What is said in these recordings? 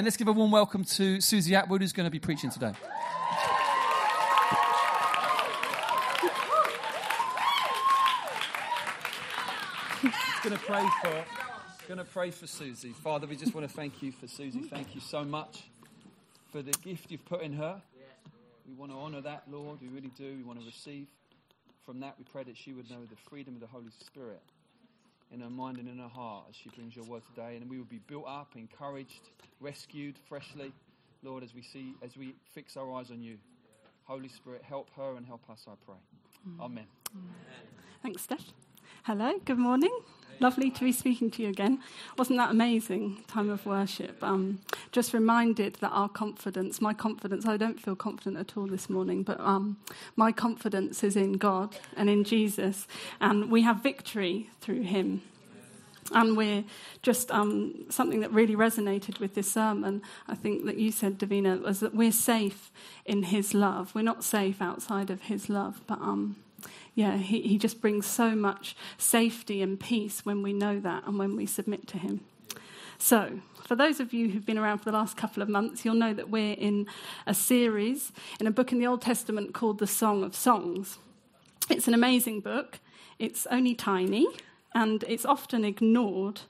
And let's give a warm welcome to Susie Atwood, who's going to be preaching today. going to pray for going to pray for Susie. Father, we just want to thank you for Susie. Thank you so much for the gift you've put in her. We want to honour that, Lord. We really do. We want to receive from that. We pray that she would know the freedom of the Holy Spirit in her mind and in her heart as she brings your word today. And we will be built up, encouraged, rescued freshly, Lord, as we see, as we fix our eyes on you. Holy Spirit, help her and help us, I pray. Mm. Amen. Thanks, Steph. Hello, good morning. Lovely to be speaking to you again. Wasn't that amazing time of worship? Um, just reminded that our confidence, my confidence, I don't feel confident at all this morning, but um, my confidence is in God and in Jesus, and we have victory through Him. And we're just um, something that really resonated with this sermon. I think that you said, Davina, was that we're safe in His love. We're not safe outside of His love, but um, yeah, he, he just brings so much safety and peace when we know that and when we submit to him. So, for those of you who've been around for the last couple of months, you'll know that we're in a series in a book in the Old Testament called the Song of Songs. It's an amazing book. It's only tiny and it's often ignored.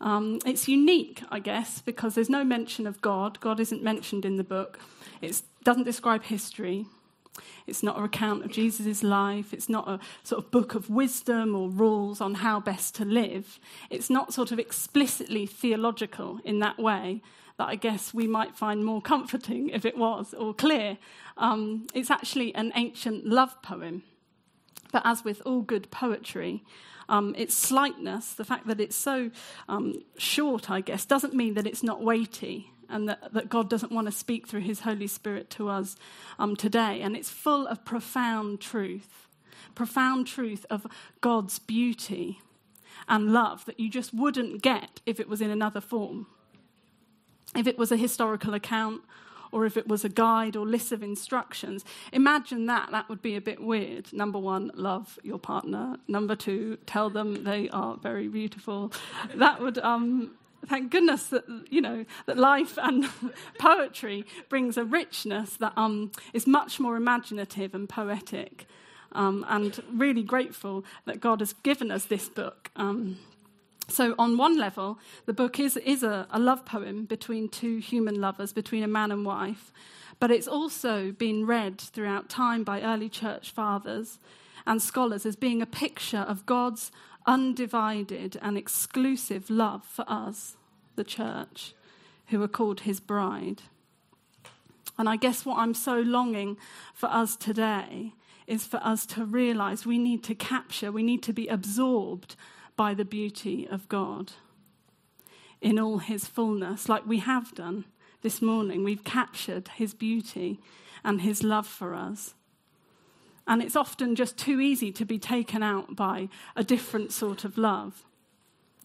Um, it's unique, I guess, because there's no mention of God. God isn't mentioned in the book. It doesn't describe history. It's not a account of Jesus' life. It's not a sort of book of wisdom or rules on how best to live. It's not sort of explicitly theological in that way that I guess we might find more comforting if it was or clear. Um, it's actually an ancient love poem. But as with all good poetry, um, its slightness, the fact that it's so um, short, I guess, doesn't mean that it's not weighty and that, that God doesn't want to speak through His Holy Spirit to us um, today. And it's full of profound truth, profound truth of God's beauty and love that you just wouldn't get if it was in another form. If it was a historical account or if it was a guide or list of instructions. Imagine that. That would be a bit weird. Number one, love your partner. Number two, tell them they are very beautiful. That would um, thank goodness that you know that life and poetry brings a richness that um, is much more imaginative and poetic. Um, and really grateful that god has given us this book. Um, so on one level the book is, is a, a love poem between two human lovers between a man and wife. But it's also been read throughout time by early church fathers and scholars as being a picture of god's undivided and exclusive love for us, the church, who are called his bride. And I guess what I'm so longing for us today is for us to realize we need to capture, we need to be absorbed by the beauty of God in all his fullness, like we have done this morning. We've captured his beauty and his love for us. And it's often just too easy to be taken out by a different sort of love,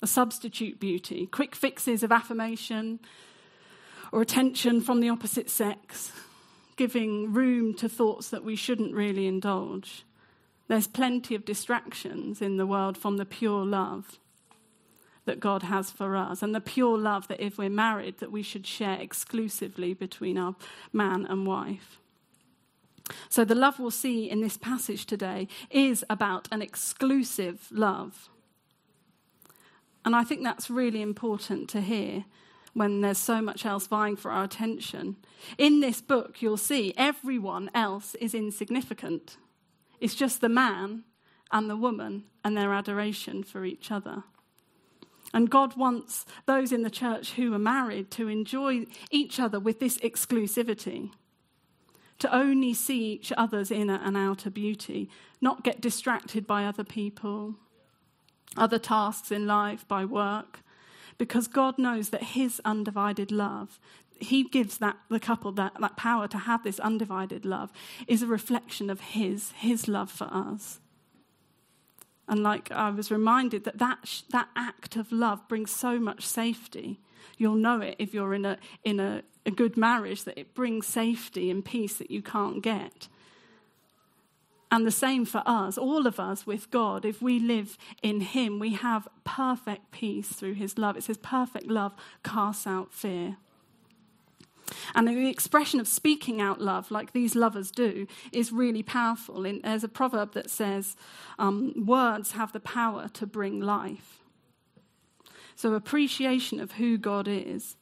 a substitute beauty, quick fixes of affirmation or attention from the opposite sex, giving room to thoughts that we shouldn't really indulge. There's plenty of distractions in the world from the pure love that God has for us and the pure love that if we're married that we should share exclusively between our man and wife. So, the love we'll see in this passage today is about an exclusive love. And I think that's really important to hear when there's so much else vying for our attention. In this book, you'll see everyone else is insignificant. It's just the man and the woman and their adoration for each other. And God wants those in the church who are married to enjoy each other with this exclusivity to only see each other's inner and outer beauty, not get distracted by other people, other tasks in life, by work, because God knows that His undivided love, He gives that the couple that, that power to have this undivided love, is a reflection of His, His love for us. And like I was reminded that that, that act of love brings so much safety. You'll know it if you're in a, in a a good marriage, that it brings safety and peace that you can't get. And the same for us, all of us with God. If we live in Him, we have perfect peace through His love. It says, perfect love casts out fear. And the expression of speaking out love, like these lovers do, is really powerful. In, there's a proverb that says, um, Words have the power to bring life. So, appreciation of who God is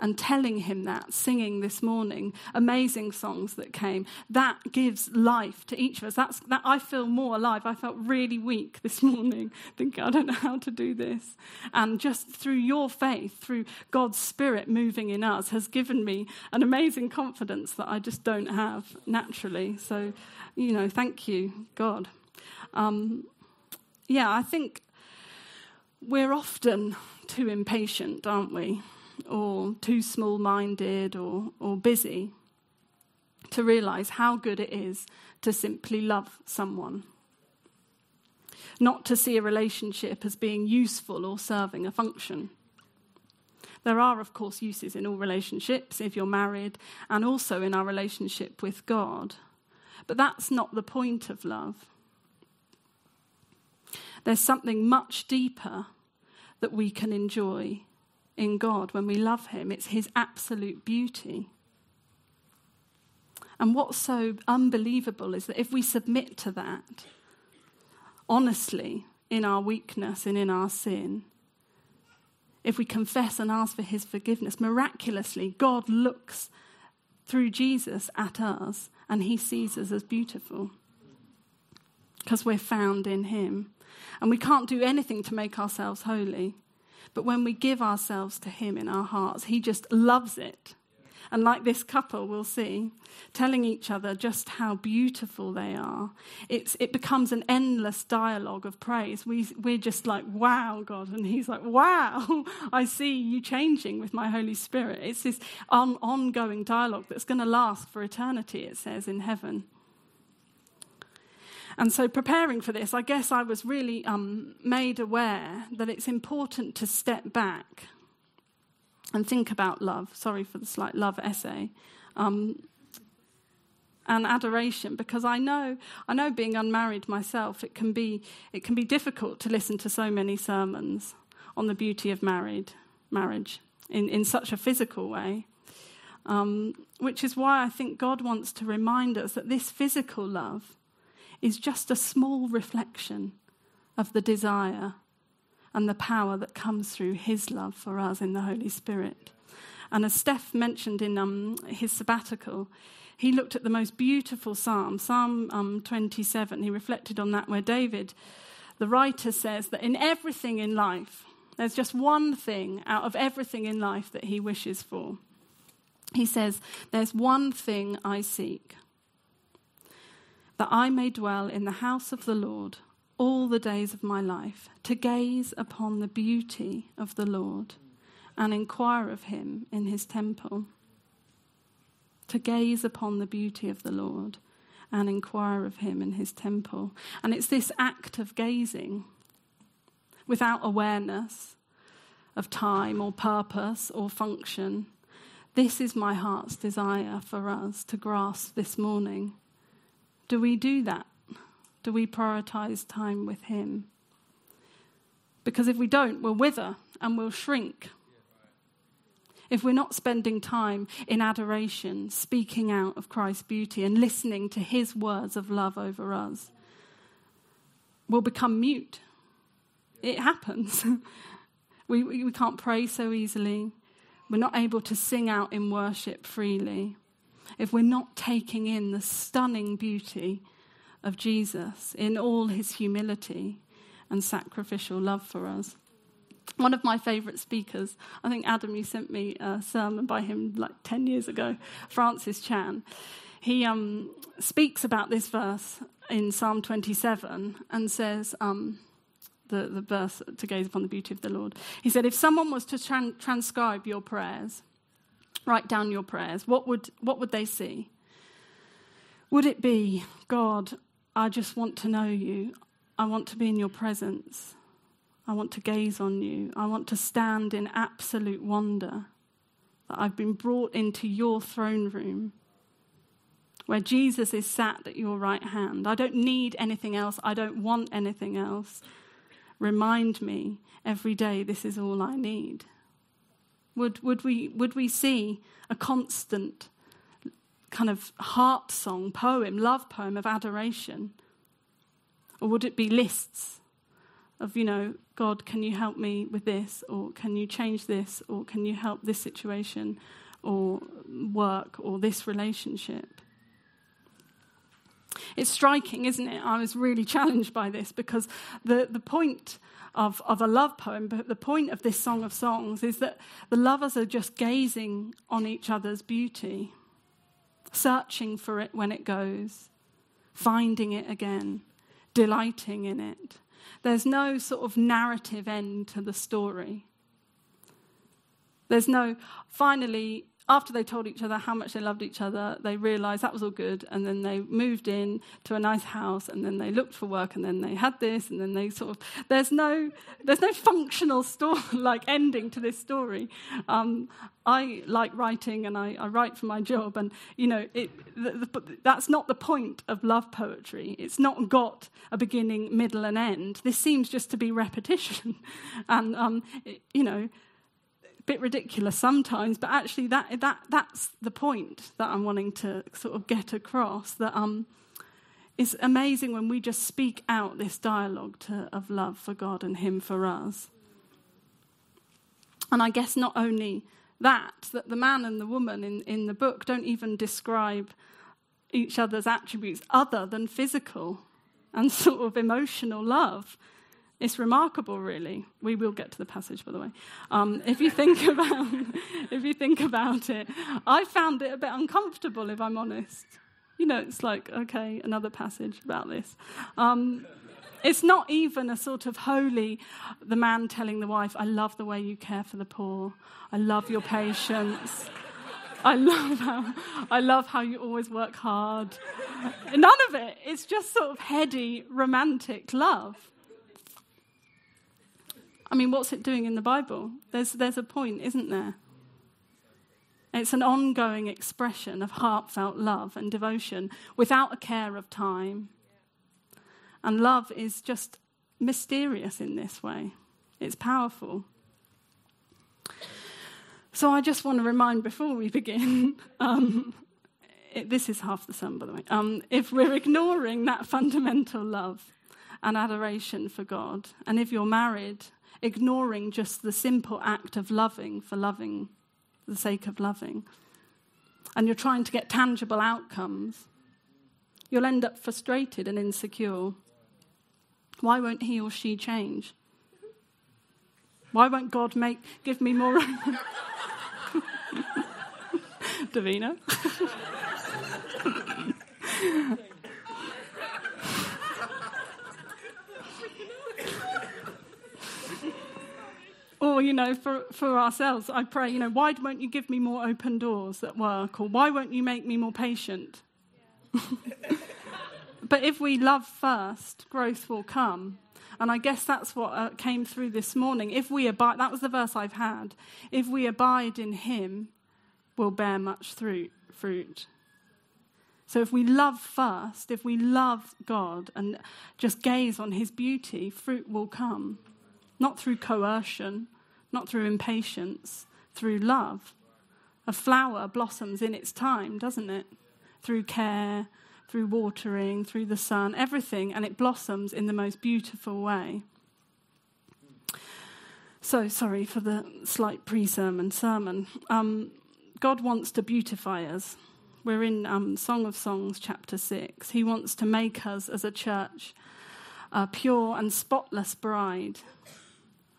and telling him that, singing this morning, amazing songs that came, that gives life to each of us. That's, that I feel more alive. I felt really weak this morning, thinking, I don't know how to do this. And just through your faith, through God's Spirit moving in us, has given me an amazing confidence that I just don't have naturally. So, you know, thank you, God. Um, yeah, I think we're often too impatient, aren't we? Or too small minded or, or busy to realize how good it is to simply love someone. Not to see a relationship as being useful or serving a function. There are, of course, uses in all relationships if you're married and also in our relationship with God. But that's not the point of love. There's something much deeper that we can enjoy in God when we love Him. It's His absolute beauty. And what's so unbelievable is that if we submit to that, honestly, in our weakness and in our sin, if we confess and ask for His forgiveness, miraculously, God looks through Jesus at us and He sees us as beautiful because we're found in Him. And we can't do anything to make ourselves holy. But when we give ourselves to Him in our hearts, He just loves it. And like this couple, we'll see, telling each other just how beautiful they are. It's, it becomes an endless dialogue of praise. We, we're just like, wow, God. And He's like, wow, I see you changing with my Holy Spirit. It's this on, ongoing dialogue that's going to last for eternity, it says in heaven. And so, preparing for this, I guess I was really um, made aware that it's important to step back and think about love. Sorry for the slight love essay. Um, and adoration because I know I know being unmarried myself it can be it can be difficult to listen to so many sermons on the beauty of married marriage in, in such a physical way. Um, which is why I think God wants to remind us that this physical love is just a small reflection of the desire and the power that comes through his love for us in the Holy Spirit. And as Steph mentioned in um, his sabbatical, he looked at the most beautiful psalm, Psalm um, 27. He reflected on that, where David, the writer, says that in everything in life, there's just one thing out of everything in life that he wishes for. He says, There's one thing I seek that I may dwell in the house of the Lord all the days of my life, to gaze upon the beauty of the Lord and inquire of him in his temple. To gaze upon the beauty of the Lord and inquire of him in his temple. And it's this act of gazing without awareness of time or purpose or function. This is my heart's desire for us to grasp this morning. Do we do that? Do we prioritize time with Him? Because if we don't, we'll wither and we'll shrink. If we're not spending time in adoration, speaking out of Christ's beauty, and listening to His words of love over us, we'll become mute. It happens. we, we can't pray so easily. We're not able to sing out in worship freely if we're not taking in the stunning beauty of Jesus in all his humility and sacrificial love for us. One of my favourite speakers, I think Adam, you sent me a sermon by him like 10 years ago, Francis Chan. He um, speaks about this verse in Psalm 27 and says, um, the, the verse to gaze upon the beauty of the Lord. He said, If someone was to tran- transcribe your prayers, write down your prayers, what would, what would they see? Would it be, God, I just want to know you. I want to be in your presence. I want to gaze on you. I want to stand in absolute wonder that I've been brought into your throne room where Jesus is sat at your right hand. I don't need anything else. I don't want anything else. Remind me every day this is all I need. Would, would, we, would we see a constant kind of heart song, poem, love poem of adoration? Or would it be lists of, you know, God, can you help me with this? Or can you change this? Or can you help this situation? Or work? Or this relationship? It's striking, isn't it? I was really challenged by this because the, the point of, of a love poem, but the point of this Song of Songs is that the lovers are just gazing on each other's beauty, searching for it when it goes, finding it again, delighting in it. There's no sort of narrative end to the story. There's no, finally, after they told each other how much they loved each other, they realized that was all good. And then they moved in to a nice house and then they looked for work and then they had this and then they sort of, there's no, there's no functional story, like ending to this story. Um, I like writing and I, I, write for my job. And, you know, it, the, the, that's not the point of love poetry. It's not got a beginning, middle, and end. This seems just to be repetition. and, um, it, you know, bit ridiculous sometimes, but actually that, that, that's the point that I'm wanting to sort of get across. That um, it's amazing when we just speak out this dialogue to, of love for God and Him for us. And I guess not only that, that the man and the woman in, in the book don't even describe each other's attributes other than physical and sort of emotional love. It's remarkable, really. We will get to the passage, by the way. Um, if you think about, if you think about it, I found it a bit uncomfortable, if I'm honest. You know, it's like okay, another passage about this. Um, it's not even a sort of holy, the man telling the wife, "I love the way you care for the poor. I love your patience." I love how I love how you always work hard. None of it. It's just sort of heady, romantic love. I mean, what's it doing in the Bible? There's, there's a point, isn't there? It's an ongoing expression of heartfelt love and devotion without a care of time. And love is just mysterious in this way, it's powerful. So I just want to remind before we begin um, it, this is half the sum, by the way. Um, if we're ignoring that fundamental love and adoration for God, and if you're married ignoring just the simple act of loving for loving, for the sake of loving, and you're trying to get tangible outcomes, you'll end up frustrated and insecure. Why won't he or she change? Why won't God make give me more? Davina. Or, you know, for, for ourselves, I pray, you know, why won't you give me more open doors at work? Or why won't you make me more patient? Yeah. but if we love first, growth will come. And I guess that's what uh, came through this morning. If we abide, that was the verse I've had. If we abide in Him, we'll bear much fruit. fruit. So if we love first, if we love God and just gaze on His beauty, fruit will come not through coercion, not through impatience, through love. A flower blossoms in its time, doesn't it? Through care, through watering, through the sun, everything, and it blossoms in the most beautiful way. So, sorry for the slight pre sermon sermon. Um, God wants to beautify us. We're in um, Song of Songs, chapter 6. He wants to make us as a church a pure and spotless bride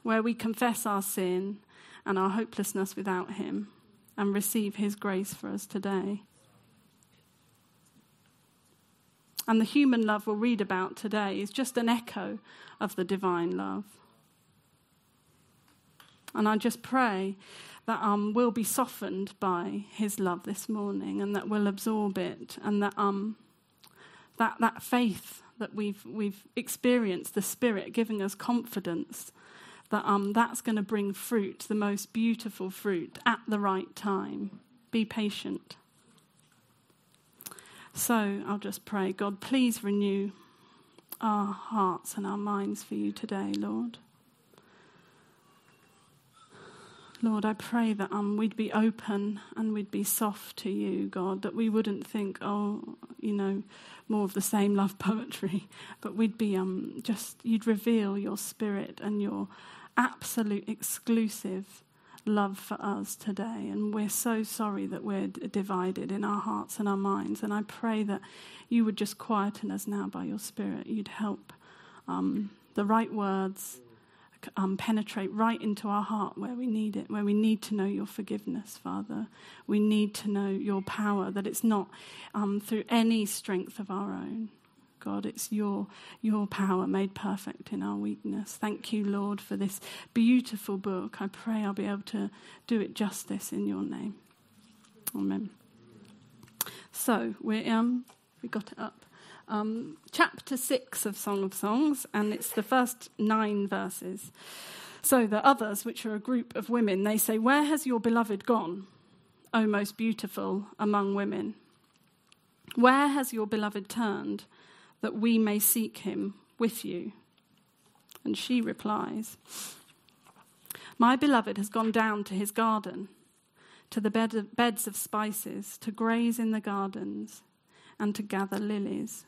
where we confess our sin and our hopelessness without Him and receive His grace for us today. And the human love we'll read about today is just an echo of the divine love. And I just pray that um, we'll be softened by His love this morning and that we'll absorb it and that, um, that, that faith that we've, we've experienced, the Spirit giving us confidence that um, that's going to bring fruit, the most beautiful fruit, at the right time. Be patient. So I'll just pray God, please renew our hearts and our minds for you today, Lord. Lord, I pray that um, we'd be open and we'd be soft to you, God, that we wouldn't think, oh, you know, more of the same love poetry, but we'd be um, just, you'd reveal your spirit and your absolute exclusive love for us today. And we're so sorry that we're d- divided in our hearts and our minds. And I pray that you would just quieten us now by your spirit. You'd help um, the right words um, penetrate right into our heart where we need it, where we need to know your forgiveness, Father. We need to know your power, that it's not um, through any strength of our own. God, it's your, your power made perfect in our weakness. Thank you, Lord, for this beautiful book. I pray I'll be able to do it justice in your name. Amen. So, we um, we got it up um, chapter 6 of Song of Songs, and it's the first nine verses. So the others, which are a group of women, they say, Where has your beloved gone, O most beautiful among women? Where has your beloved turned, that we may seek him with you? And she replies, My beloved has gone down to his garden, to the bed of, beds of spices, to graze in the gardens, and to gather lilies.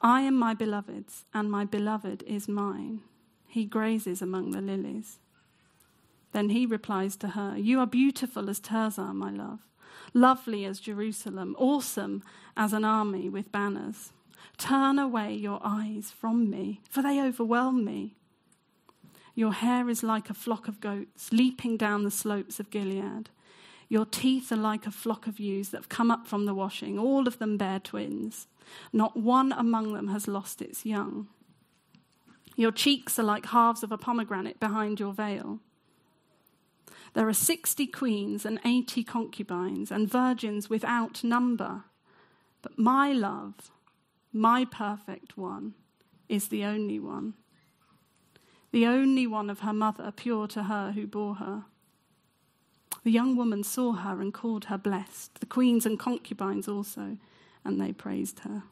I am my beloved's, and my beloved is mine. He grazes among the lilies. Then he replies to her, You are beautiful as Tirzah, my love, lovely as Jerusalem, awesome as an army with banners. Turn away your eyes from me, for they overwhelm me. Your hair is like a flock of goats leaping down the slopes of Gilead. Your teeth are like a flock of ewes that have come up from the washing. All of them bear twins. Not one among them has lost its young. Your cheeks are like halves of a pomegranate behind your veil. There are 60 queens and 80 concubines and virgins without number. But my love, my perfect one, is the only one. The only one of her mother, pure to her who bore her. The young woman saw her and called her blessed, the queens and concubines also and they praised her.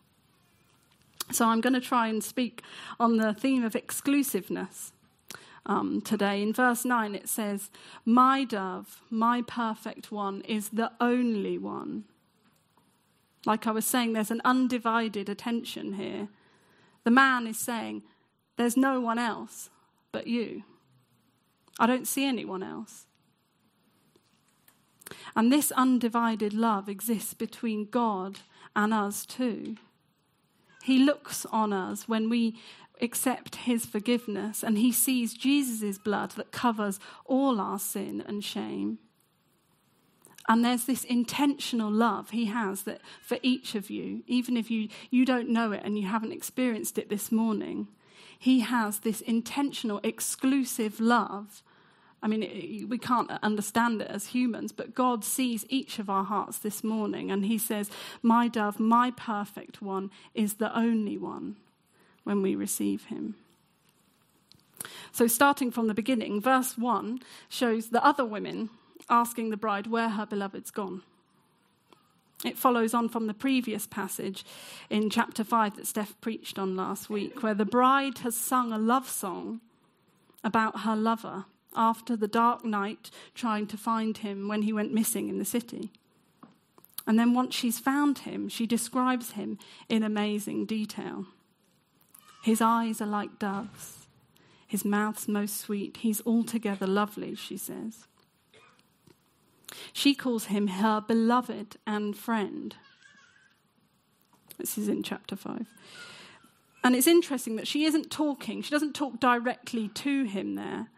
So I'm going to try and speak on the theme of exclusiveness um, today. In verse 9, it says, My dove, my perfect one, is the only one. Like I was saying, there's an undivided attention here. The man is saying, There's no one else but you. I don't see anyone else. And this undivided love exists between God and us too. He looks on us when we accept his forgiveness and he sees Jesus' blood that covers all our sin and shame. And there's this intentional love he has that for each of you, even if you, you don't know it and you haven't experienced it this morning, he has this intentional, exclusive love I mean, we can't understand it as humans, but God sees each of our hearts this morning, and He says, My dove, my perfect one, is the only one when we receive Him. So, starting from the beginning, verse 1 shows the other women asking the bride where her beloved's gone. It follows on from the previous passage in chapter 5 that Steph preached on last week, where the bride has sung a love song about her lover after the dark night trying to find him when he went missing in the city. And then once she's found him, she describes him in amazing detail. His eyes are like doves, his mouth's most sweet. He's altogether lovely, she says. She calls him her beloved and friend. This is in chapter 5. And it's interesting that she isn't talking, she doesn't talk directly to him there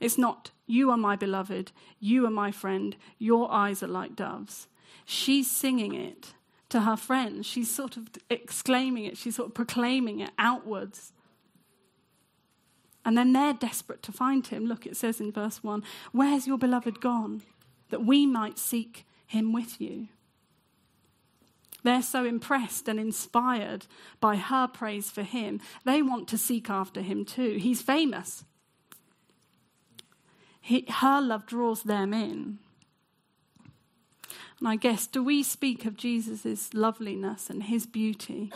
it's not, you are my beloved, you are my friend, your eyes are like doves. She's singing it to her friends. She's sort of exclaiming it, she's sort of proclaiming it outwards. And then they're desperate to find him. Look, it says in verse 1 Where's your beloved gone? That we might seek him with you. They're so impressed and inspired by her praise for him, they want to seek after him too. He's famous. He, her love draws them in. And I guess, do we speak of Jesus' loveliness and his beauty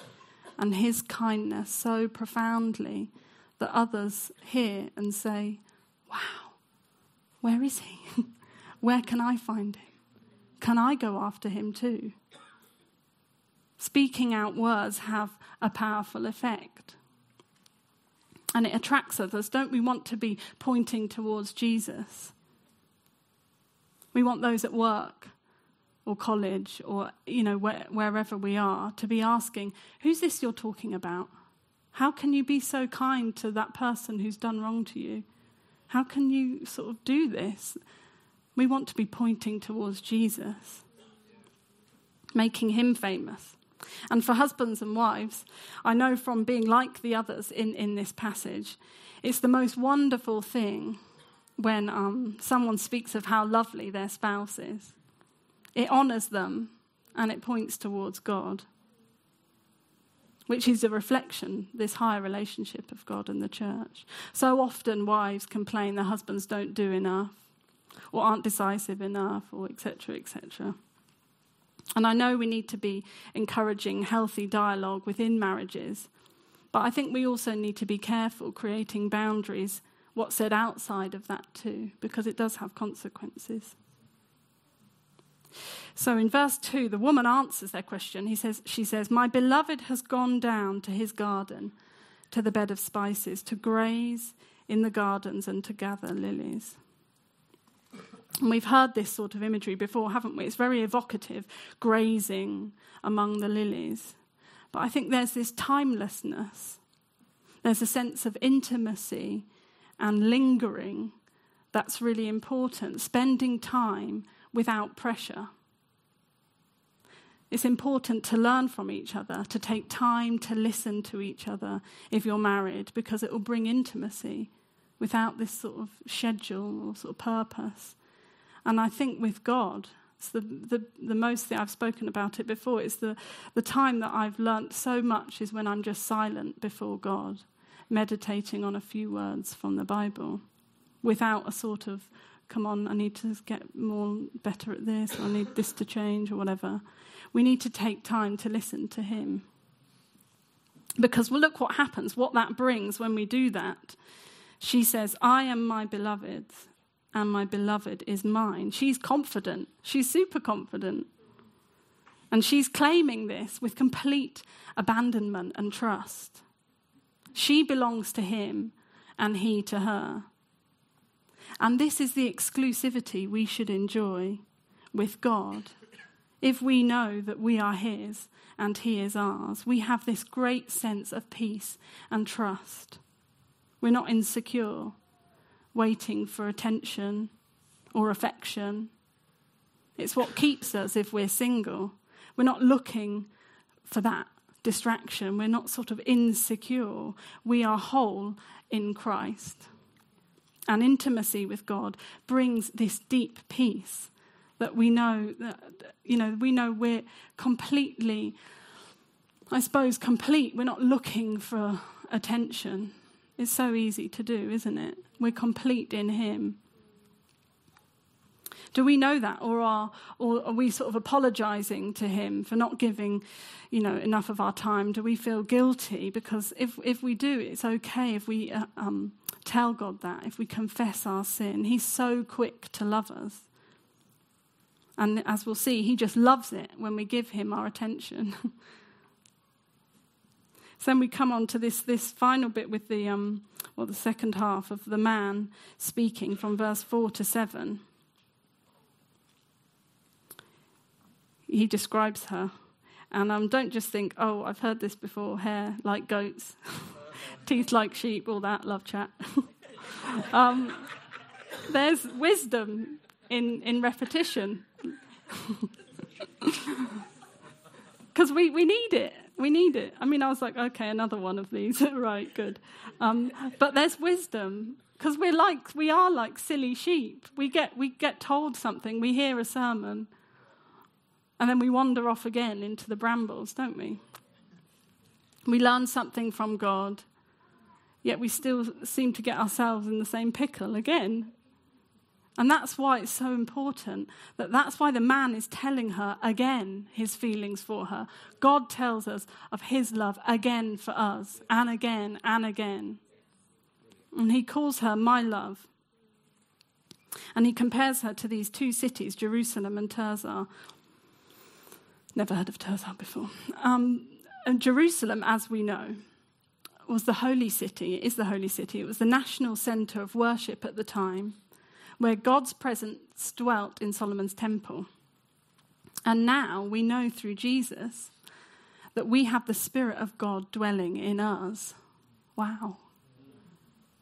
and his kindness so profoundly that others hear and say, Wow, Where is he? Where can I find him? Can I go after him too? Speaking out words have a powerful effect. And it attracts others. Don't we want to be pointing towards Jesus? We want those at work or college or you know where, wherever we are to be asking who's this you're talking about how can you be so kind to that person who's done wrong to you how can you sort of do this we want to be pointing towards jesus making him famous. And for husbands and wives i know from being like the others in, in this passage it's the most wonderful thing when um, someone speaks of how lovely their spouse is. It honors them and it points towards God, which is a reflection, this higher relationship of God and the church. So often wives complain their husbands don't do enough or aren't decisive enough or etc etc. And I know we need to be encouraging healthy dialogue within marriages, but I think we also need to be careful creating boundaries what's said outside of that too because it does have consequences. So in verse 2, the woman answers their question. He says, she says, My beloved has gone down to his garden, to the bed of spices, to graze in the gardens and to gather lilies. And we've heard this sort of imagery before, haven't we? It's very evocative, grazing among the lilies. But I think there's this timelessness, there's a sense of intimacy and lingering that's really important, spending time without pressure. It's important to learn from each other, to take time to listen to each other if you're married, because it will bring intimacy without this sort of schedule or sort of purpose. And I think with God, it's the, the, the most thing I've spoken about it before. It's the, the time that I've learnt so much is when I'm just silent before God, meditating on a few words from the Bible without a sort of come on, I need to get more better at this, I need this to change, or whatever. We need to take time to listen to Him. Because well, look what happens, what that brings when we do that. She says, I am my beloved, and my beloved is mine. She's confident, she's super confident. And she's claiming this with complete abandonment and trust. She belongs to him, and he to her. And this is the exclusivity we should enjoy with God. If we know that we are His and He is ours, we have this great sense of peace and trust. We're not insecure, waiting for attention or affection. It's what keeps us if we're single. We're not looking for that distraction. We're not sort of insecure. We are whole in Christ and intimacy with God brings this deep peace that we know that you know we know we're completely I suppose complete we're not looking for attention it's so easy to do isn't it we're complete in him do we know that, or are, or are we sort of apologizing to him for not giving, you know, enough of our time? Do we feel guilty? Because if if we do, it's okay if we uh, um, tell God that, if we confess our sin. He's so quick to love us. And as we'll see, he just loves it when we give him our attention. so then we come on to this, this final bit with the, um, well, the second half of the man speaking from verse 4 to 7. He describes her. And um, don't just think, oh, I've heard this before hair like goats. teeth like sheep, all that, love chat. um, there's wisdom in, in repetition. Because we, we need it. We need it. I mean, I was like, okay, another one of these. right, good. Um, but there's wisdom because we're like we are like silly sheep. We get we get told something, we hear a sermon, and then we wander off again into the brambles, don't we? We learn something from God, yet we still seem to get ourselves in the same pickle again. And that's why it's so important that that's why the man is telling her again his feelings for her. God tells us of his love again for us, and again and again. And he calls her my love. And he compares her to these two cities, Jerusalem and Tirzah. Never heard of Tirzah before. Um, and Jerusalem, as we know, was the holy city, it is the holy city. It was the national center of worship at the time, where God's presence dwelt in Solomon's temple. And now we know through Jesus that we have the Spirit of God dwelling in us. Wow.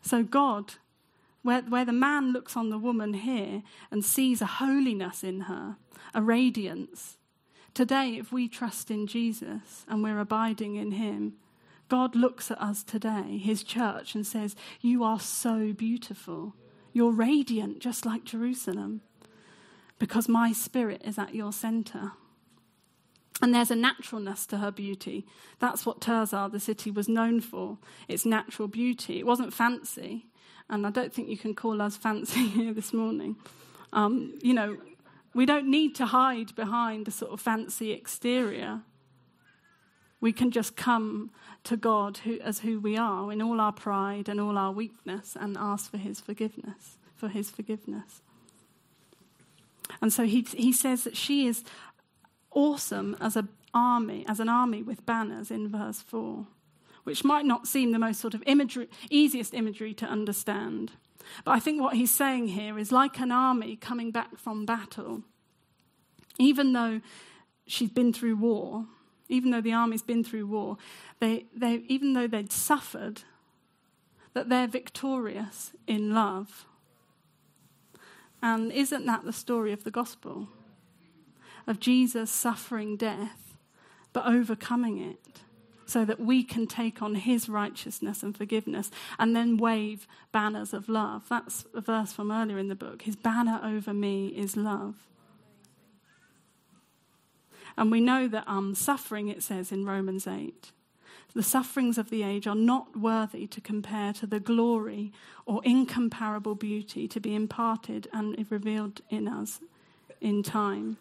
So, God, where, where the man looks on the woman here and sees a holiness in her, a radiance, today, if we trust in Jesus and we're abiding in Him, God looks at us today, His church, and says, You are so beautiful. You're radiant, just like Jerusalem, because my spirit is at your center. And there's a naturalness to her beauty. That's what Tirzah, the city, was known for its natural beauty. It wasn't fancy, and I don't think you can call us fancy here this morning. Um, you know, we don't need to hide behind a sort of fancy exterior. We can just come to God who, as who we are in all our pride and all our weakness and ask for his forgiveness, for his forgiveness. And so he, he says that she is awesome as an army, as an army with banners in verse 4, which might not seem the most sort of imagery, easiest imagery to understand. But I think what he's saying here is like an army coming back from battle, even though she's been through war, even though the army's been through war, they, they, even though they'd suffered, that they're victorious in love. And isn't that the story of the gospel? of Jesus suffering death, but overcoming it so that we can take on his righteousness and forgiveness and then wave banners of love. That's a verse from earlier in the book. His banner over me is love. And we know that um, suffering, it says in Romans 8, the sufferings of the age are not worthy to compare to the glory or incomparable beauty to be imparted and revealed in us in time.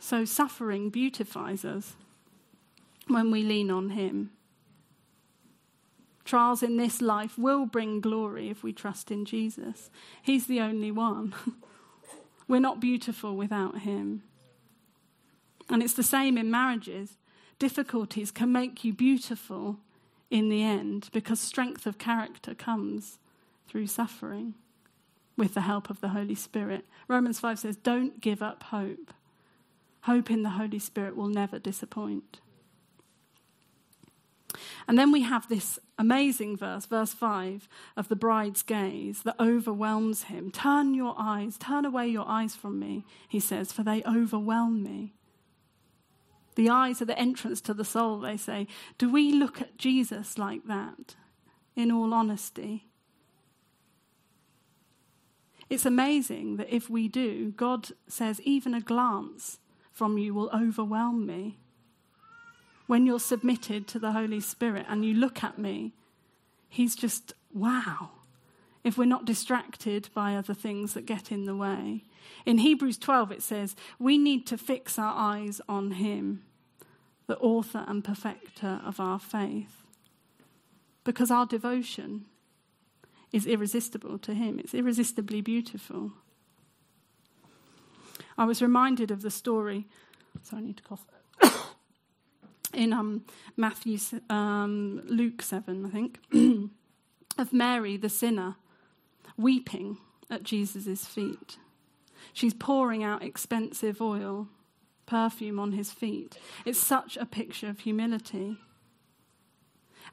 So suffering beautifies us when we lean on Him. Trials in this life will bring glory if we trust in Jesus. He's the only one. We're not beautiful without Him. And it's the same in marriages. Difficulties can make you beautiful in the end because strength of character comes through suffering with the help of the Holy Spirit. Romans 5 says, Don't give up hope. Hope in the Holy Spirit will never disappoint. And then we have this amazing verse, verse 5, of the bride's gaze that overwhelms him. Turn your eyes, turn away your eyes from me, he says, for they overwhelm me. The eyes are the entrance to the soul, they say. Do we look at Jesus like that, in all honesty? It's amazing that if we do, God says, even a glance from you will overwhelm me. When you're submitted to the Holy Spirit and you look at me, He's just, wow. If we're not distracted by other things that get in the way. In Hebrews 12, it says, we need to fix our eyes on Him, the author and perfecter of our faith. Because our devotion is irresistible to Him, it's irresistibly beautiful. I was reminded of the story. So I need to cough. in um, Matthew, um, Luke 7, I think, of Mary, the sinner, weeping at Jesus' feet. She's pouring out expensive oil, perfume on his feet. It's such a picture of humility.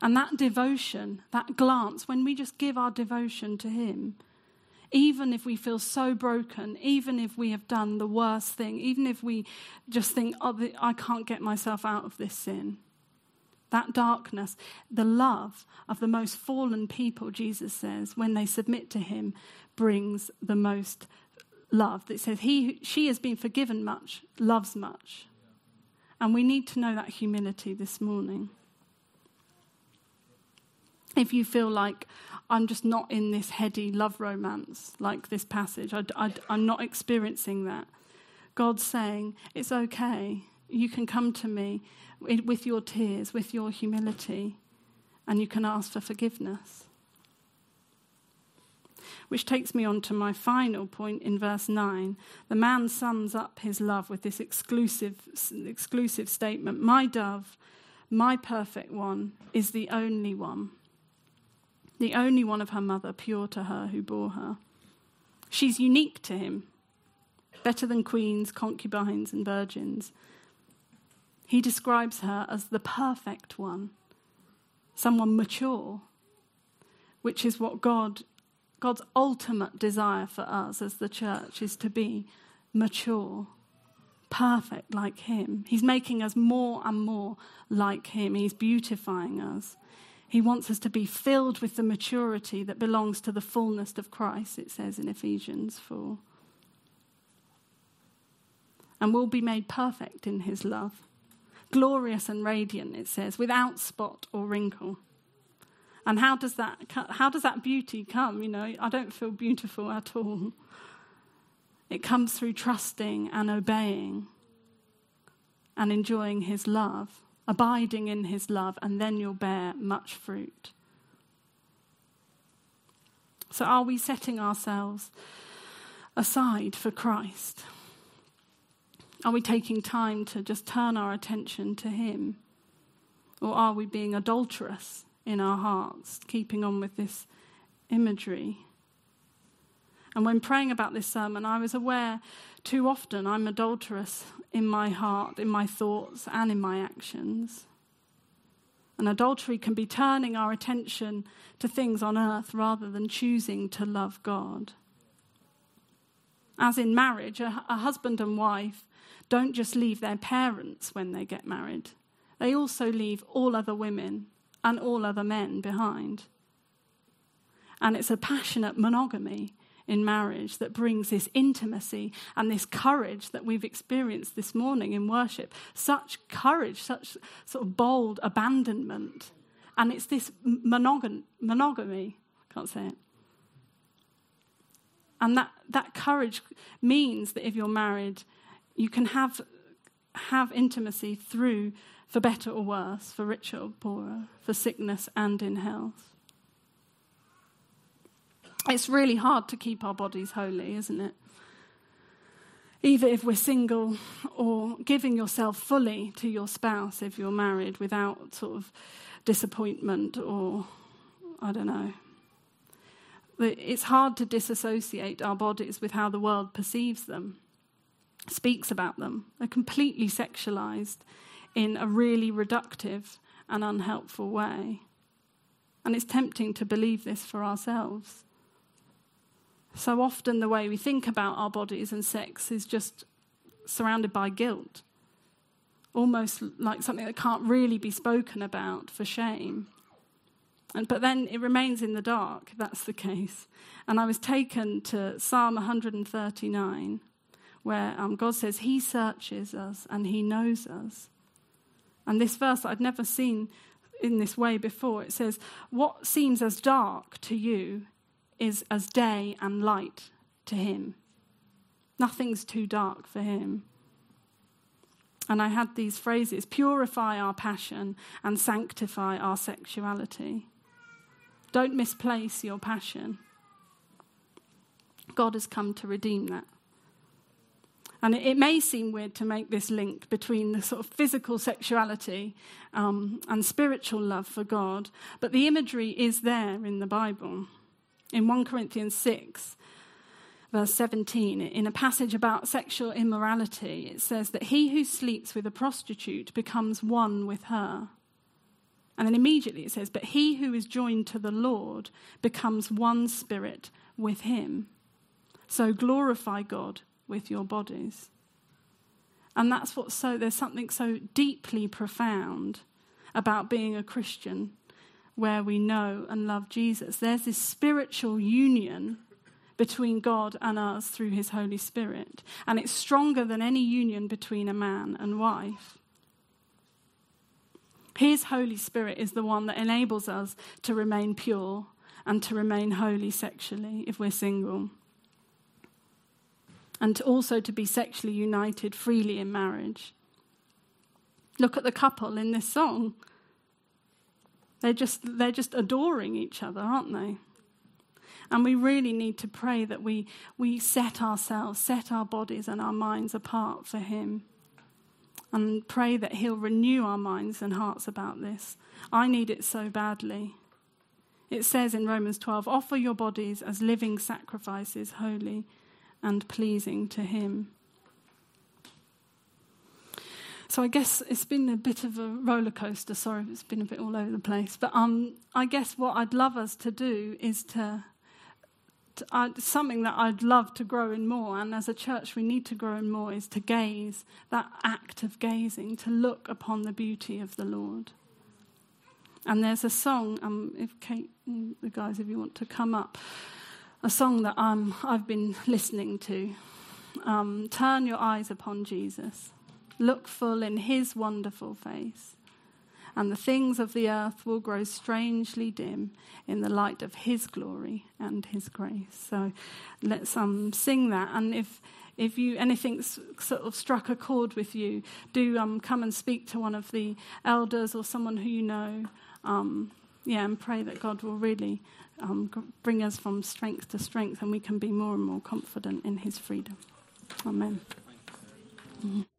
And that devotion, that glance, when we just give our devotion to him, even if we feel so broken, even if we have done the worst thing, even if we just think, oh, I can't get myself out of this sin. That darkness, the love of the most fallen people, Jesus says, when they submit to him, brings the most love. It says, he, She has been forgiven much, loves much. And we need to know that humility this morning. If you feel like, I'm just not in this heady love romance like this passage. I, I, I'm not experiencing that. God's saying, It's okay. You can come to me with your tears, with your humility, and you can ask for forgiveness. Which takes me on to my final point in verse 9. The man sums up his love with this exclusive, exclusive statement My dove, my perfect one, is the only one, the only one of her mother, pure to her who bore her. She's unique to him, better than queens, concubines, and virgins. He describes her as the perfect one, someone mature, which is what God, God's ultimate desire for us as the church is to be mature, perfect like Him. He's making us more and more like Him, He's beautifying us. He wants us to be filled with the maturity that belongs to the fullness of Christ, it says in Ephesians 4. And we'll be made perfect in His love. Glorious and radiant, it says, without spot or wrinkle. And how does that how does that beauty come? You know, I don't feel beautiful at all. It comes through trusting and obeying and enjoying his love, abiding in his love, and then you'll bear much fruit. So, are we setting ourselves aside for Christ? Are we taking time to just turn our attention to Him? Or are we being adulterous in our hearts, keeping on with this imagery. And when praying about this sermon, I was aware too often I'm adulterous in my heart, in my thoughts, and in my actions. And adultery can be turning our attention to things on earth rather than choosing to love God. As in marriage, a, a husband and wife don't just leave their parents when they get married, they also leave all other women and all other men behind. And it's a passionate monogamy in marriage that brings this intimacy and this courage that we've experienced this morning in worship. Such courage, such sort of bold abandonment. And it's this monogam- monogamy, I can't say it. And that, that courage means that if you're married, you can have, have intimacy through for better or worse, for richer or poorer, for sickness and in health. It's really hard to keep our bodies holy, isn't it? Either if we're single or giving yourself fully to your spouse if you're married without sort of disappointment or, I don't know. It's hard to disassociate our bodies with how the world perceives them, speaks about them. They're completely sexualized in a really reductive and unhelpful way. And it's tempting to believe this for ourselves. So often, the way we think about our bodies and sex is just surrounded by guilt, almost like something that can't really be spoken about for shame. And, but then it remains in the dark, that's the case. And I was taken to Psalm 139, where um, God says, He searches us and He knows us. And this verse I'd never seen in this way before. It says, What seems as dark to you is as day and light to him. Nothing's too dark for him. And I had these phrases purify our passion and sanctify our sexuality. Don't misplace your passion. God has come to redeem that. And it, may seem weird to make this link between the sort of physical sexuality um, and spiritual love for God, but the imagery is there in the Bible. In 1 Corinthians 6, verse 17, in a passage about sexual immorality, it says that he who sleeps with a prostitute becomes one with her. And then immediately it says, But he who is joined to the Lord becomes one spirit with him. So glorify God with your bodies. And that's what's so, there's something so deeply profound about being a Christian where we know and love Jesus. There's this spiritual union between God and us through his Holy Spirit. And it's stronger than any union between a man and wife. His Holy Spirit is the one that enables us to remain pure and to remain holy sexually if we're single and to also to be sexually united freely in marriage. Look at the couple in this song. They're just, they're just adoring each other, aren't they? And we really need to pray that we, we set ourselves, set our bodies and our minds apart for Him. And pray that He'll renew our minds and hearts about this. I need it so badly. It says in Romans 12 offer your bodies as living sacrifices, holy and pleasing to Him. So I guess it's been a bit of a roller coaster. Sorry, it's been a bit all over the place. But um, I guess what I'd love us to do is to, uh, something that I'd love to grow in more, and as a church we need to grow in more, is to gaze, that act of gazing, to look upon the beauty of the Lord. And there's a song, um, if Kate, the guys, if you want to come up, a song that um, I've been listening to. Um, Turn your eyes upon Jesus. Look full in his wonderful face, and the things of the earth will grow strangely dim in the light of his glory and his grace. So let's um, sing that. And if if you anything's sort of struck a chord with you, do um, come and speak to one of the elders or someone who you know. Um, yeah, and pray that God will really um, bring us from strength to strength and we can be more and more confident in His freedom. Amen. Mm-hmm.